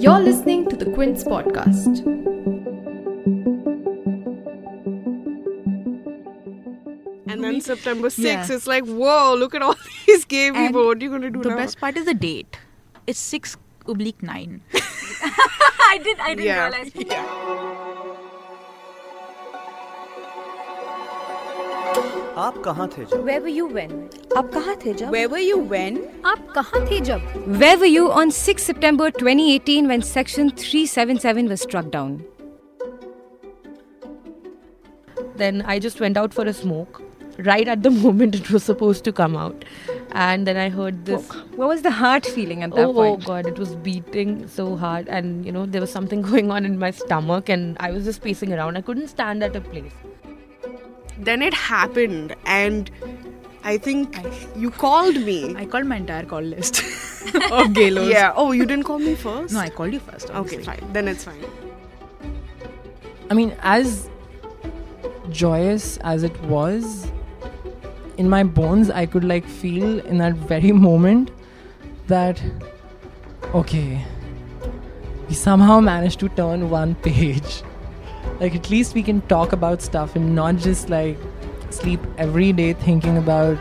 You're listening to the Quint podcast. And then September 6th, Yeah. it's like, whoa, look at all these gay And people. What are you going to do the now? best part is the date. It's six oblique nine. I did. I didn't yeah. realize. yeah. आप कहाँ थे जब Where were you when? आप कहाँ थे जब? Where were you when? आप कहाँ थे जब? Where were you on 6 September 2018 when Section 377 was struck down? then I just went out for a smoke right at the moment it was supposed to come out. And then I heard this. What was the heart feeling at that Oh, oh point? god, it was beating so hard, and you know, there was something going on in my stomach, and I was just pacing around. I couldn't stand at a place. Then it happened, and I think you called me. I called my entire call list of galos. yeah. Oh, you didn't call me first? No, I called you first. Okay, fine. Then it's fine. I mean, as joyous as it was, in my bones, I could like feel in that very moment that, okay, we somehow managed to turn one page. Like, at least we can talk about stuff and not just like sleep every day thinking about,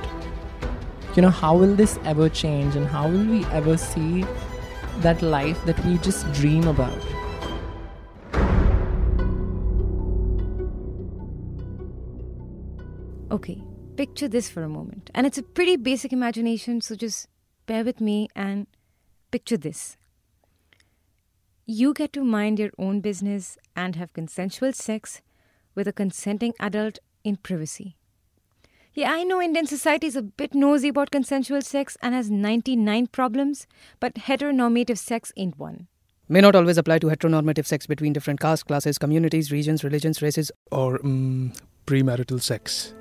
you know, how will this ever change and how will we ever see that life that we just dream about. Okay, picture this for a moment. And it's a pretty basic imagination, so just bear with me and picture this. You get to mind your own business and have consensual sex with a consenting adult in privacy. Yeah, I know Indian society is a bit nosy about consensual sex and has 99 problems, but heteronormative sex ain't one. may not always apply to heteronormative sex between different castes, classes, communities, regions, religions, races. or mm, premarital sex.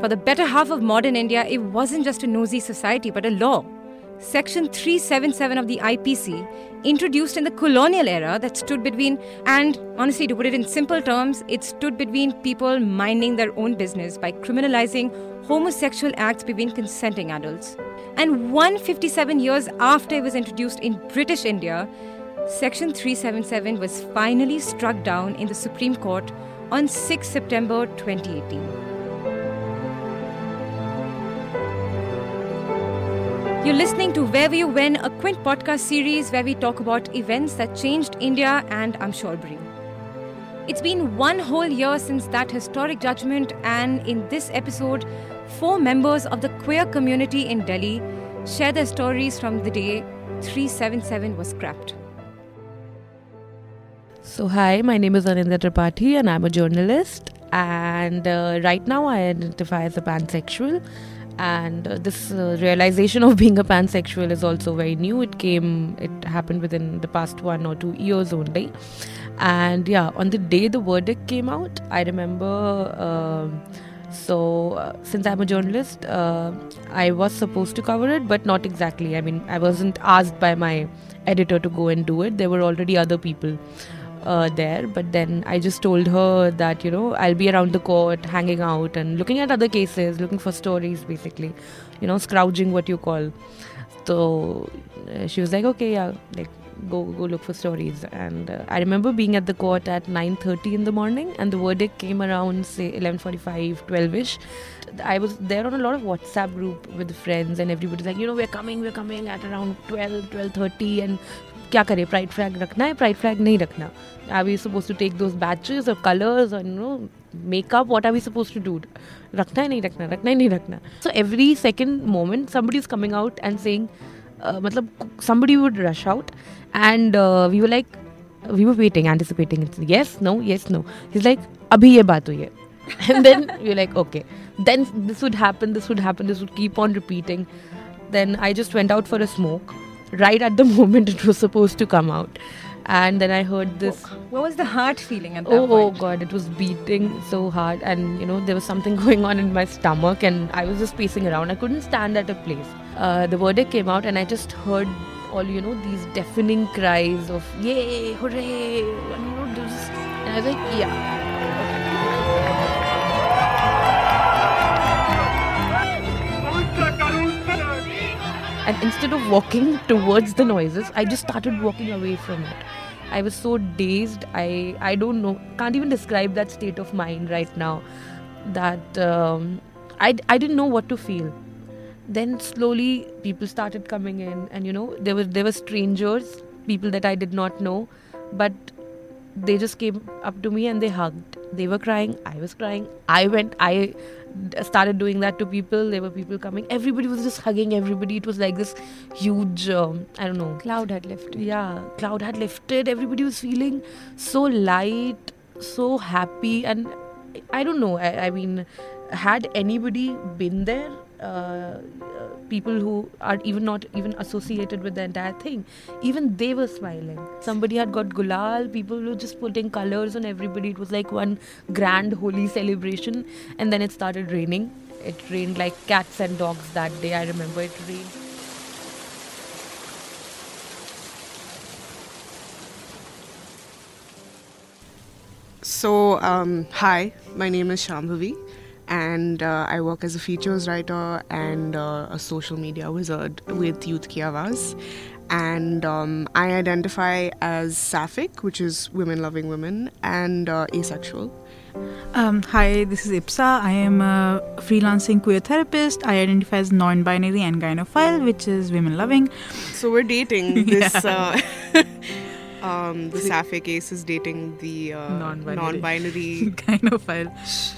For the better half of modern India, it wasn't just a nosy society, but a law. Section 377 of the IPC, introduced in the colonial era, that stood between, and honestly, to put it in simple terms, it stood between people minding their own business by criminalizing homosexual acts between consenting adults. And 157 years after it was introduced in British India, Section 377 was finally struck down in the Supreme Court on 6 September 2018. You're listening to Where You When, a Quint podcast series where we talk about events that changed India and I'm. It's been one whole year since that historic judgment, and in this episode, four members of the queer community in Delhi share their stories from the day 377 was scrapped. So, hi, my name is Anindya Tripathi, and I'm a journalist. And uh, right now, I identify as a pansexual. And uh, this uh, realization of being a pansexual is also very new. It came, it happened within the past one or two years only. And yeah, on the day the verdict came out, I remember. um so, uh, since I'm a journalist, uh, I was supposed to cover it, but not exactly. I mean, I wasn't asked by my editor to go and do it. There were already other people uh, there. But then I just told her that, you know, I'll be around the court, hanging out and looking at other cases, looking for stories, basically, you know, scrounging what you call. So uh, she was like, okay, yeah, like go go look for stories. And uh, I remember being at the court at 9:30 in the morning, and the verdict came around say 11:45, 12ish. I was there on a lot of WhatsApp group with friends, and everybody's like, you know, we're coming, we're coming at around 12, 12:30, and क्या करें? Pride flag रखना है pride flag नहीं रखना। Are we suppose to take those badges और colours और no makeup what are we suppose to do रखना है, नहीं रखना रखना है, नहीं रखना। So every second moment somebody is coming out and sang मतलब somebody would rush out and we were we were waiting anticipating yes no yes no is like अभी ये बात हुई है. And then you like okay then this would happen this would happen this would keep on repeating then I just went out for a smoke right at the moment it was supposed to come out. And then I heard this What was the heart feeling at that oh, oh god it was beating so hard. And you know there was something going on in my stomach and I was just pacing around. I couldn't stand at a place. Uh, the verdict came out and I just heard all you know these deafening cries of yay hooray and, you know just and I was like yeah And instead of walking towards the noises, I just started walking away from it. I was so dazed. I I don't know. Can't even describe that state of mind right now. That um, I I didn't know what to feel. Then slowly people started coming in, and you know there were there were strangers, people that I did not know, but they just came up to me and they hugged. They were crying. I was crying. I went. I started doing that to people. There were people coming. Everybody was just hugging everybody. It was like this huge. Um, I don't know. Cloud had lifted. Yeah, cloud had lifted. Everybody was feeling so light, so happy, and I don't know. I, I mean, had anybody been there? Uh, uh, people who are even not even associated with the entire thing, even they were smiling. Somebody had got gulal. People were just putting colors on everybody. It was like one grand Holi celebration, and then it started raining. It rained like cats and dogs that day. I remember it rained. So, um, hi, my name is Shambhavi, and uh, I work as a features writer and uh, a social media wizard with Youth Ki Awaaz. And um, I identify as sapphic, which is women loving women, and uh, asexual. Um, hi, this is Ipsa. I am a freelancing queer therapist. I identify as non binary and gynophile, which is women loving. So we're dating this. Uh, um, the sapphic ace is dating the uh, Non-binary. non-binary file.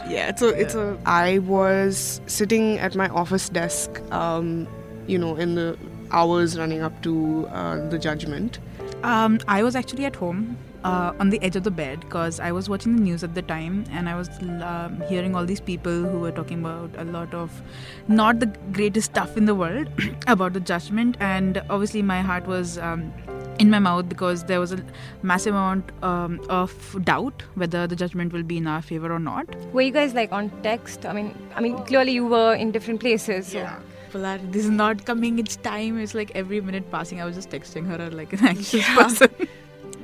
Yeah, it's a, it's a. I was sitting at my office desk, um, you know, in the hours running up to uh, the judgment. Um, I was actually at home uh, on the edge of the bed because I was watching the news at the time and I was um, hearing all these people who were talking about a lot of not the greatest stuff in the world about the judgment. And obviously, my heart was. Um, in my mouth because there was a massive amount um, of doubt whether the judgment will be in our favor or not. Were you guys like on text? I mean, I mean, clearly you were in different places. So. People are, this is not coming, it's time. It's like every minute passing, I was just texting her like an anxious Yeah. person.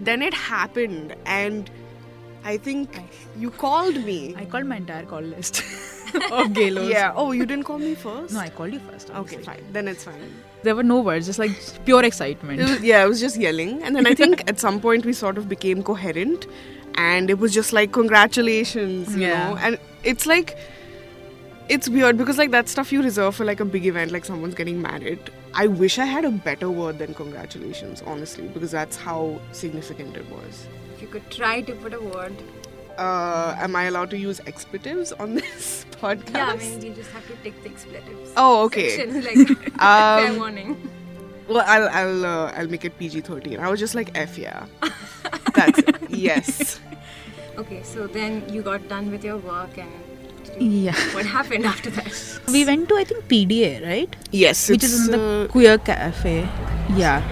Then it happened, and I think you called me. I called my entire call list of galos. Yeah. Oh, you didn't call me first. No, I called you first. Okay, fine. Then it's fine. There were no words, just like pure excitement. It was, yeah, I was just yelling, and then I think at some point we sort of became coherent, and it was just like congratulations, you Yeah. know. And it's like it's weird because like that stuff you reserve for like a big event, like someone's getting married. I wish I had a better word than congratulations, honestly, because that's how significant it was. If you could try to put a word. Uh, am I allowed to use expletives on this podcast? Yeah, I mean, you just have to tick the expletives. Oh, okay. Section, like, fair Um, warning. Well, I'll I'll uh, I'll make it PG thirteen. I was just like F yeah. That's it. Yes. Okay, so then you got done with your work and Yeah. what happened after that? We went to, I think, PDA, right? Yes. Which it's, is in the uh, queer cafe. Yeah.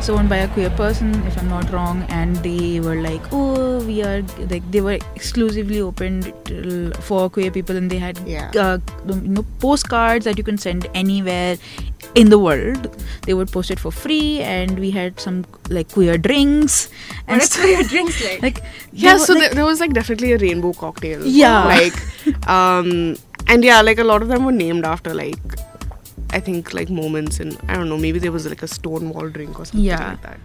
So owned by a queer person, if I'm not wrong, and they were like, "Oh, we are like they were exclusively opened till- for queer people, and they had Yeah. uh, you know postcards that you can send anywhere in the world. They would post it for free, and we had some like queer drinks and What are your drinks like? like yeah. were, So like, there, there was like definitely a rainbow cocktail. Yeah. Like, um, and yeah, like a lot of them were named after like. I think like moments and I don't know maybe there was like a Stonewall drink or something Yeah. like that.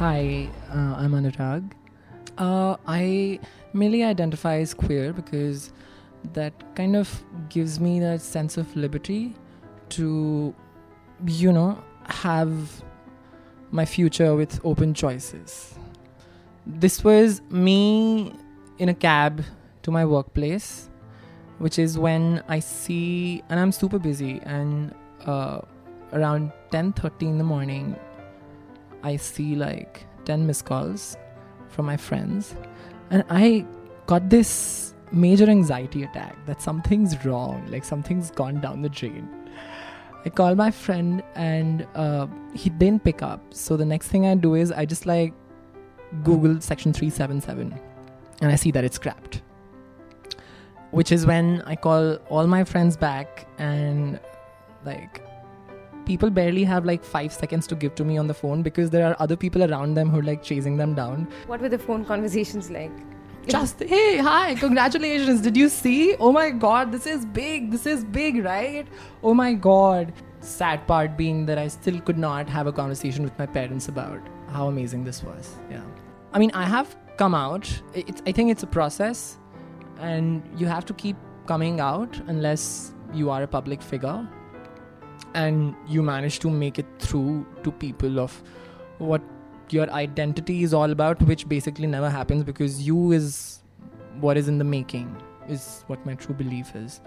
Hi, uh, I'm Anurag. Uh, I merely identify as queer because that kind of gives me that sense of liberty to, you know, have my future with open choices. This was me in a cab to my workplace, which is when I see, and I'm super busy, and uh, around 10:30 in the morning, I see like 10 missed calls from my friends, and I got this major anxiety attack that something's wrong, like something's gone down the drain. I call my friend and uh, he didn't pick up. So the next thing I do is I just like Google section 377 and I see that it's scrapped. Which is when I call all my friends back and like people barely have like five seconds to give to me on the phone because there are other people around them who are like chasing them down. What were the phone conversations like? Just hey, hi, congratulations. Did you see? Oh my god, this is big. This is big, right? Oh my god. Sad part being that I still could not have a conversation with my parents about how amazing this was. Yeah. I mean, I have come out. It's, I think it's a process, and you have to keep coming out unless you are a public figure and you manage to make it through to people of what your identity is all about, which basically never happens because you is what is in the making, is what my true belief is.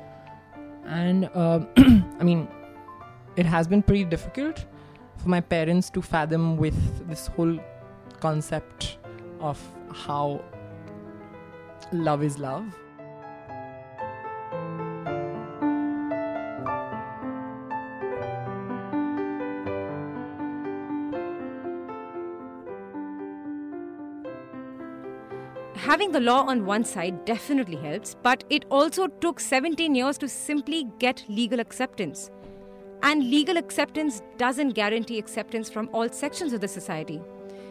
And uh, I mean, it has been pretty difficult for my parents to fathom with this whole concept of how love is love. Having the law on one side definitely helps, but it also took 17 years to simply get legal acceptance. And legal acceptance doesn't guarantee acceptance from all sections of the society.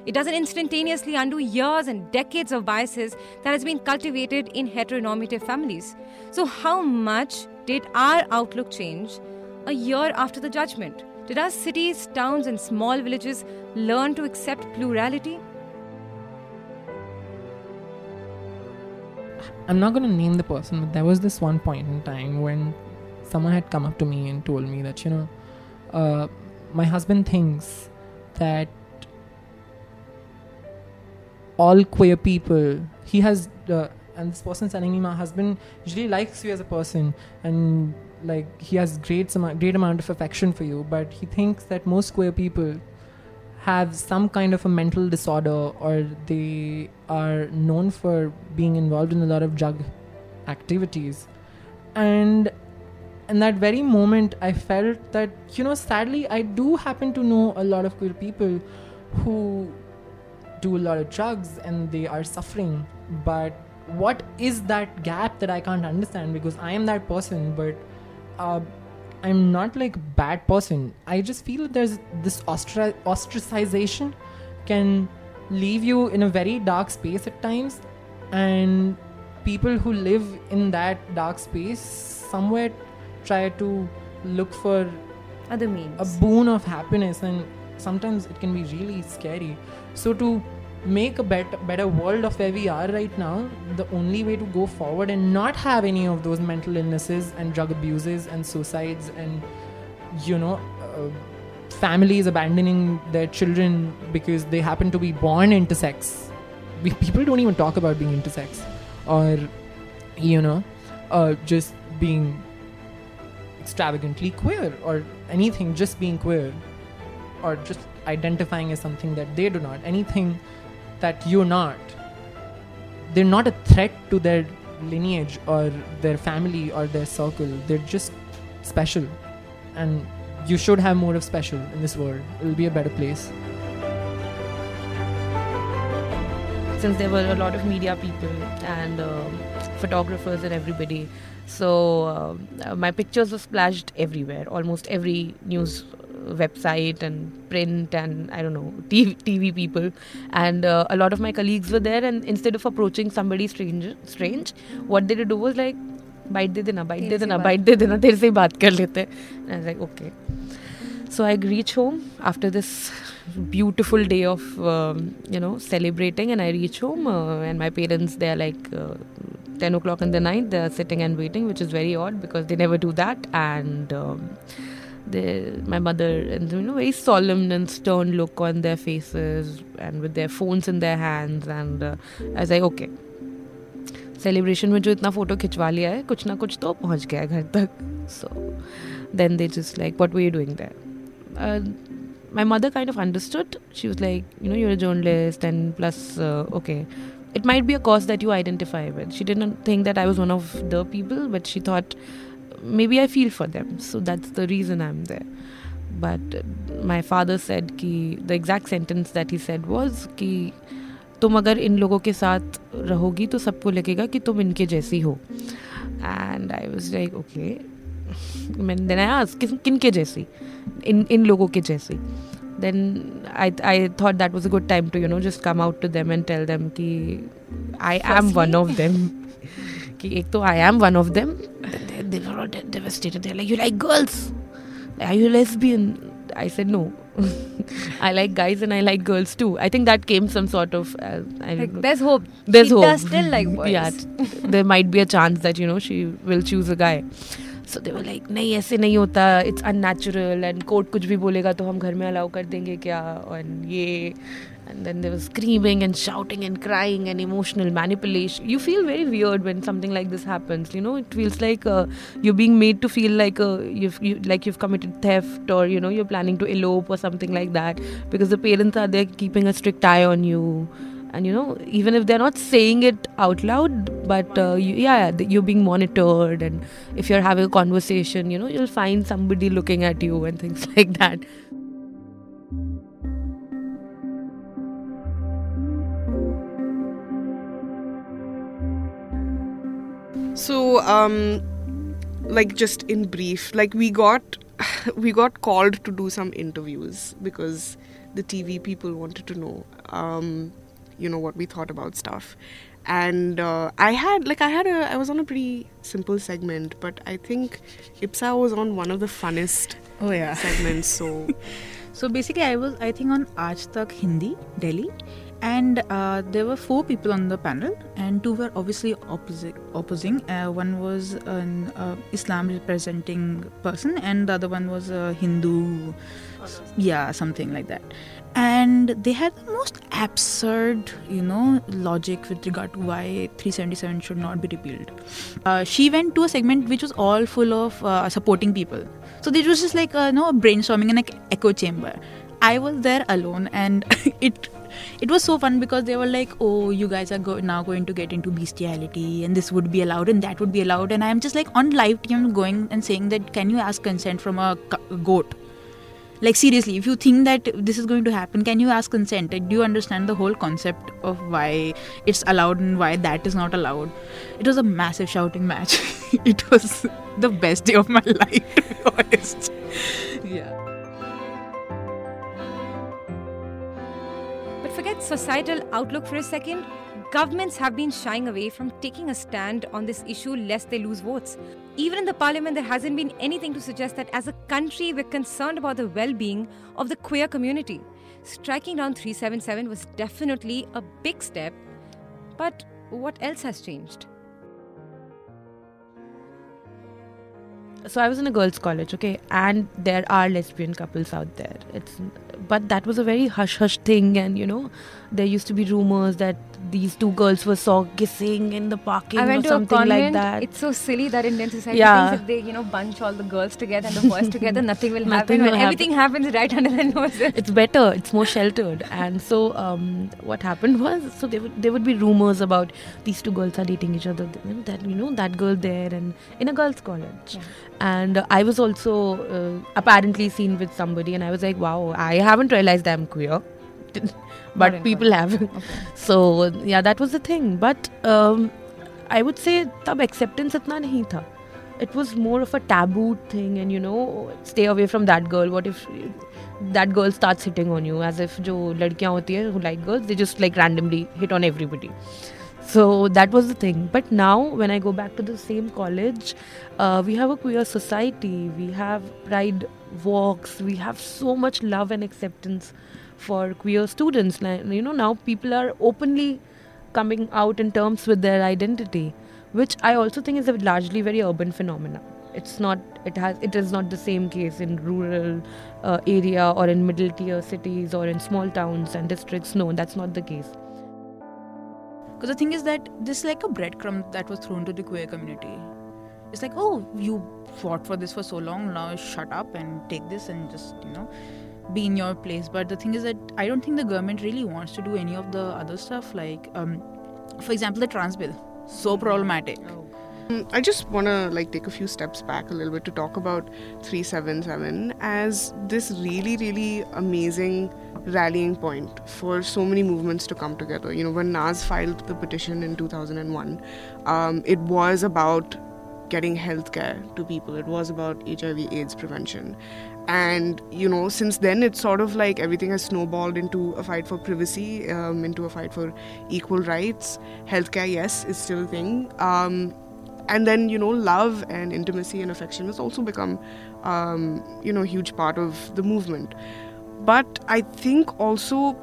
It doesn't instantaneously undo years and decades of biases that has been cultivated in heteronormative families. So how much did our outlook change a year after the judgment? Did our cities, towns and small villages learn to accept plurality? I'm not going to name the person, but there was this one point in time when someone had come up to me and told me that, you know, uh, my husband thinks that all queer people, he has, uh, and this person telling me, my husband usually likes you as a person and like he has great, some great amount of affection for you, but he thinks that most queer people have some kind of a mental disorder or they are known for being involved in a lot of drug activities. And in that very moment i felt that you know sadly i do happen to know a lot of queer people who do a lot of drugs and they are suffering. But what is that gap that i can't understand? Because i am that person but uh, I'm not like bad person. I just feel there's this ostra- ostracization can leave you in a very dark space at times, and people who live in that dark space somewhere try to look for other means, a boon of happiness, and sometimes it can be really scary. So to make a better better world of where we are right now the only way to go forward and not have any of those mental illnesses and drug abuses and suicides and you know uh, families abandoning their children because they happen to be born intersex we, people don't even talk about being intersex or you know uh, just being extravagantly queer or anything just being queer or just identifying as something that they do not. Anything that you're not. They're not a threat to their lineage or their family or their circle. They're just special. And you should have more of special in this world. It'll be a better place. Since there were a lot of media people and um, photographers and everybody, so uh, my pictures were splashed everywhere. Almost every news website and print and I don't know TV, TV people. And uh, a lot of my colleagues were there and instead of approaching somebody strange strange what they did do was like bite de dena bite de dena bite de dena tere se baat kar lete. And I was like okay. So I reach home after this beautiful day of um, you know celebrating and I reach home uh, and my parents they're like uh, 10 o'clock in the night they're sitting and waiting which is very odd because they never do that. And um, my mother and you know very solemn and stern look on their faces and with their phones in their hands and uh, I was like okay celebration में जो इतना photo खिंचवा लिया है कुछ ना कुछ तो पहुंच गया घर तक so then they just like what we doing that my mother kind of understood. She was like, you know, you're a journalist, and plus, uh, okay, it might be a cause that you identify with. She didn't think that I was one of the people, but she thought maybe I feel for them. So that's the reason I'm there. But my father said ki the exact sentence that he said was ki तुम अगर इन लोगों के साथ रहोगी तो सबको लगेगा कि तुम इनके जैसी हो. And I was like okay मैंने देना आई आज किन के जैसी? इन इन लोगों के जैसी? Then I I thought that was a good time to you know just come out to them and tell them कि I am one of them कि एक तो I am one of them They, they were all de- devastated. They're like, you like girls? Are you lesbian? I said no. I like guys and I like girls too. I think that came some sort of. Uh, I don't Like, know. there's hope. There's she hope. does still like boys. Yeah, t- there might be a chance that you know she will choose a guy. So they were like, नहीं ऐसे नहीं होता it's unnatural and court कुछ भी बोलेगा तो हम घर में अलाउ कर देंगे क्या and ये and then there was screaming and shouting and crying and emotional manipulation. You feel very weird when something like this happens. You know, it feels like uh, you're being made to feel like uh, you've you, like you've committed theft or you know you're planning to elope or something like that because the parents are there keeping a strict eye on you and you know even if they're not saying it out loud but uh, you, yeah you're being monitored and if you're having a conversation you know you'll find somebody looking at you and things like that So, um, like just in brief, like we got we got called to do some interviews because the TV people wanted to know, um, you know, what we thought about stuff. And uh, I had like I had a I was on a pretty simple segment, but I think Ipsa was on one of the funnest Oh yeah. segments. So So basically, I was I think on Aaj Tak Hindi, Delhi, and uh, there were four people on the panel, and two were obviously opposite, opposing. Uh, one was an uh, Islam representing person, and the other one was a Hindu, yeah, something like that. And they had the most absurd, you know, logic with regard to why 377 should not be repealed. Uh, she went to a segment which was all full of uh, supporting people. So it was just like you know brainstorming in an echo chamber. I was there alone, and it it was so fun because they were like, "Oh, you guys are go- now going to get into bestiality, and this would be allowed, and that would be allowed." And I'm just like on live team going and saying that, "Can you ask consent from a goat?" Like seriously, if you think that this is going to happen, can you ask consent? Do you understand the whole concept of why it's allowed and why that is not allowed? It was a massive shouting match. it was the best day of my life, to be honest. Yeah. Forget societal outlook for a second. Governments have been shying away from taking a stand on this issue lest they lose votes. Even in the parliament, there hasn't been anything to suggest that as a country we're concerned about the well being of the queer community. Striking down 377 was definitely a big step, but what else has changed? So i was in a girls college okay and there are lesbian couples out there it's but that was a very hush hush thing and you know there used to be rumors that these two girls were saw kissing in the parking I went or to something a convent. like that It's so silly that Indian society Yeah. thinks if they, you know, bunch all the girls together and the boys together, nothing will Nothing happen. will happen. everything happens right under their noses. it's better it's more sheltered and so um, what happened was so there would there would be rumors about these two girls are dating each other you know, that you know that girl there and in a girls college and uh, i was also uh, apparently seen with somebody and i was like wow i haven't realized i'm queer but in people have so yeah that was the thing but um, i would say tab acceptance itna nahi tha it was more of a taboo thing and you know stay away from that girl what if that girl starts hitting on you as if जो लड़कियां होती है who like girls they just like randomly hit on everybody so that was the thing. But now when i go back to the same college uh, we have a queer society. We have pride walks. We have so much love and acceptance for queer students. You know now people are openly coming out in terms with their identity which i also think is a largely very urban phenomenon it's not it has it is not the same case in rural uh, area or in middle tier cities or in small towns and districts. No that's not the case Because the thing is that this is like a breadcrumb that was thrown to the queer community. It's like, oh, you fought for this for so long, now shut up and take this and just, you know, be in your place. But the thing is that I don't think the government really wants to do any of the other stuff. Like, um, for example, the trans bill. So problematic. I just want to like take a few steps back a little bit to talk about 377 as this really really amazing rallying point for so many movements to come together. You know, when Naz filed the petition in 2001, um, it was about getting healthcare to people. It was about HIV/AIDS prevention, and you know, since then it's sort of like everything has snowballed into a fight for privacy, um, into a fight for equal rights. Healthcare, yes, is still a thing. Um, and then you know love and intimacy and affection has also become um, you know huge part of the movement. But i think also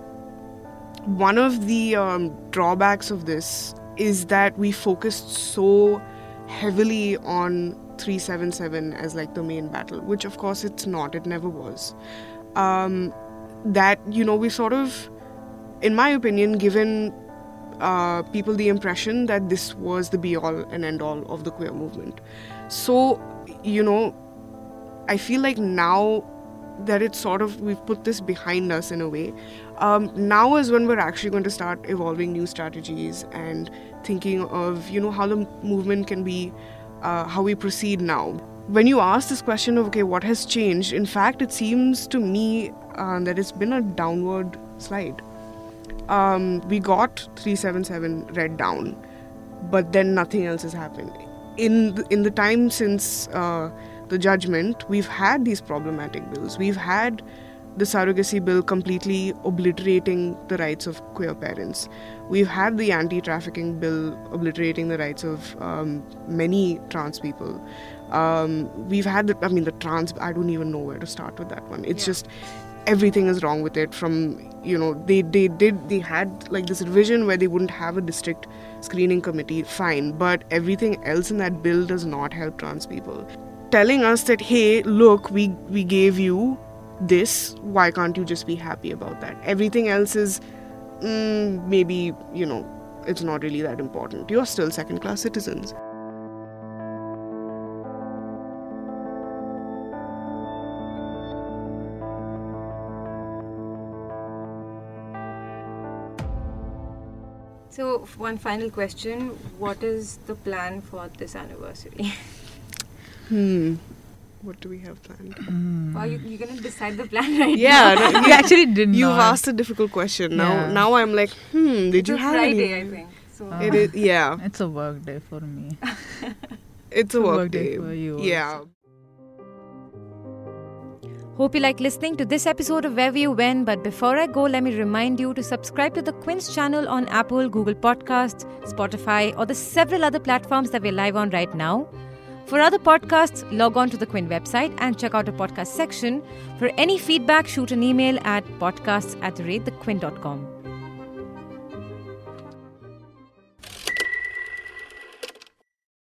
one of the um, drawbacks of this is that we focused so heavily on 377 as like the main battle which of course it's not. It never was. Um, that you know we sort of in my opinion given uh, people the impression that this was the be all and end all of the queer movement. So, you know, I feel like now that it's sort of we've put this behind us in a way. Um, now is when we're actually going to start evolving new strategies and thinking of you know how the movement can be, uh, how we proceed now. When you ask this question of okay, what has changed? In fact, it seems to me uh, that it's been a downward slide um, we got 377 read down, but then nothing else has happened. In the, in the time since uh, the judgment, we've had these problematic bills. We've had the surrogacy bill completely obliterating the rights of queer parents. We've had the anti trafficking bill obliterating the rights of um, many trans people. Um, we've had the, I mean, the trans, I don't even know where to start with that one. It's yeah. just, everything is wrong with it from you know they they did they had like this revision where they wouldn't have a district screening committee fine but everything else in that bill does not help trans people. Telling us that hey look we we gave you this why can't you just be happy about that? Everything else is mm, maybe you know it's not really that important. You're still second class citizens So, one final question What is the plan for this anniversary? hmm. What do we have planned? Mm. Are you, you going to decide the plan right yeah, now? Yeah, you actually did not. You've not. asked a difficult question. Now, yeah. now I'm like, hmm, did it's you a have Friday, any? I think. So. Uh, it is, yeah. It's a work day for me. it's a work, work day. day for you. Yeah. Also. Hope you like listening to this episode of Where You Went. But before I go, let me remind you to subscribe to the Quint channel on Apple, Google Podcasts, Spotify, or the several other platforms that we're live on right now. For other podcasts, log on to the Quint website and check out the podcast section. For any feedback, shoot an email at podcasts at thequint.com.